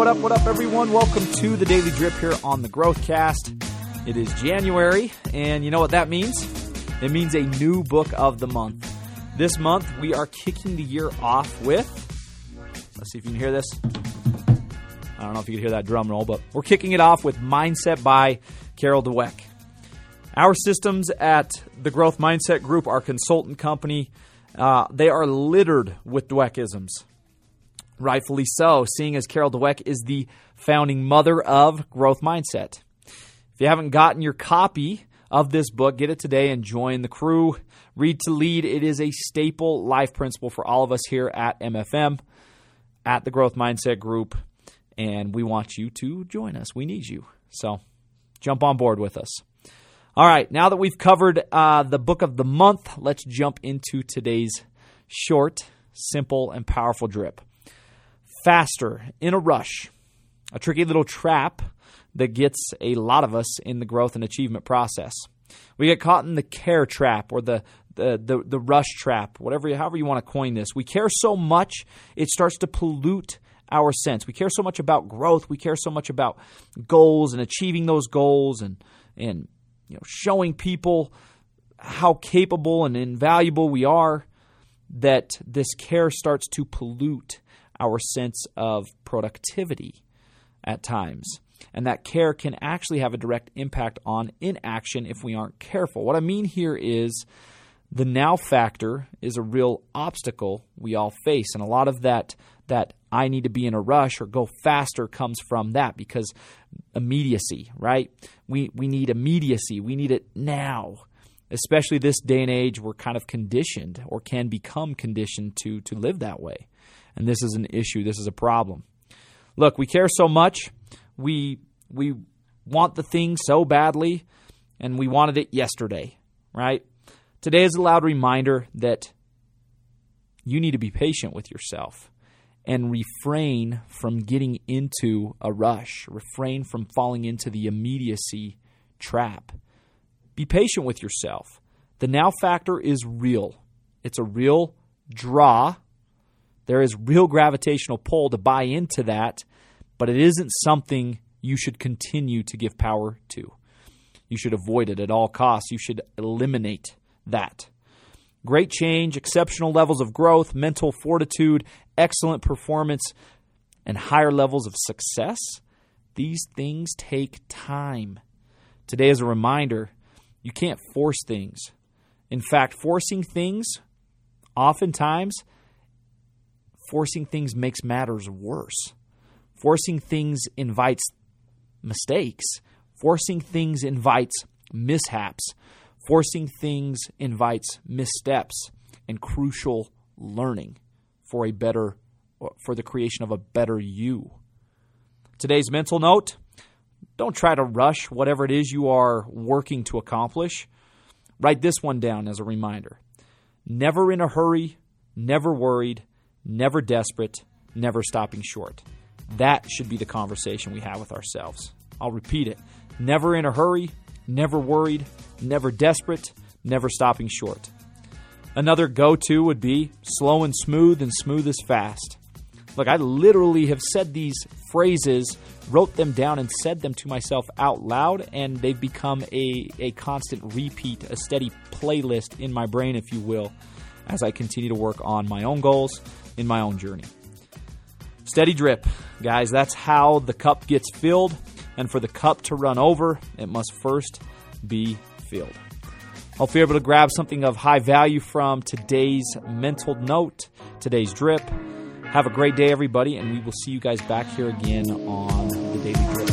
what up, what up, everyone? Welcome to the Daily Drip here on the Growthcast. It is January, and you know what that means? It means a new book of the month. This month, we are kicking the year off with. Let's see if you can hear this. I don't know if you can hear that drum roll, but we're kicking it off with Mindset by Carol Dweck. Our systems at the Growth Mindset Group, our consultant company, uh, they are littered with Dweckisms. Rightfully so, seeing as Carol Dweck is the founding mother of Growth Mindset. If you haven't gotten your copy of this book, get it today and join the crew. Read to lead. It is a staple life principle for all of us here at MFM, at the Growth Mindset Group, and we want you to join us. We need you. So jump on board with us. All right, now that we've covered uh, the book of the month, let's jump into today's short, simple, and powerful drip faster in a rush, a tricky little trap that gets a lot of us in the growth and achievement process. We get caught in the care trap or the the, the, the rush trap, whatever however you want to coin this. We care so much it starts to pollute our sense. We care so much about growth. We care so much about goals and achieving those goals and and you know showing people how capable and invaluable we are that this care starts to pollute our sense of productivity at times. And that care can actually have a direct impact on inaction if we aren't careful. What I mean here is the now factor is a real obstacle we all face. And a lot of that that I need to be in a rush or go faster comes from that because immediacy, right? We we need immediacy. We need it now. Especially this day and age, we're kind of conditioned or can become conditioned to to live that way. And this is an issue. This is a problem. Look, we care so much. We we want the thing so badly, and we wanted it yesterday, right? Today is a loud reminder that you need to be patient with yourself and refrain from getting into a rush, refrain from falling into the immediacy trap. Be patient with yourself. The now factor is real. It's a real draw there is real gravitational pull to buy into that, but it isn't something you should continue to give power to. You should avoid it at all costs. You should eliminate that. Great change, exceptional levels of growth, mental fortitude, excellent performance, and higher levels of success. These things take time. Today is a reminder you can't force things. In fact, forcing things oftentimes forcing things makes matters worse. Forcing things invites mistakes. Forcing things invites mishaps. Forcing things invites missteps and crucial learning for a better for the creation of a better you. Today's mental note, don't try to rush whatever it is you are working to accomplish. Write this one down as a reminder. Never in a hurry, never worried, never desperate, never stopping short. That should be the conversation we have with ourselves. I'll repeat it never in a hurry, never worried, never desperate, never stopping short. Another go to would be slow and smooth and smooth as fast. Look, I literally have said these phrases, wrote them down, and said them to myself out loud, and they've become a, a constant repeat, a steady playlist in my brain, if you will, as I continue to work on my own goals in my own journey. Steady drip, guys, that's how the cup gets filled. And for the cup to run over, it must first be filled. Hope you're able to grab something of high value from today's mental note, today's drip. Have a great day, everybody, and we will see you guys back here again on the Daily Drip.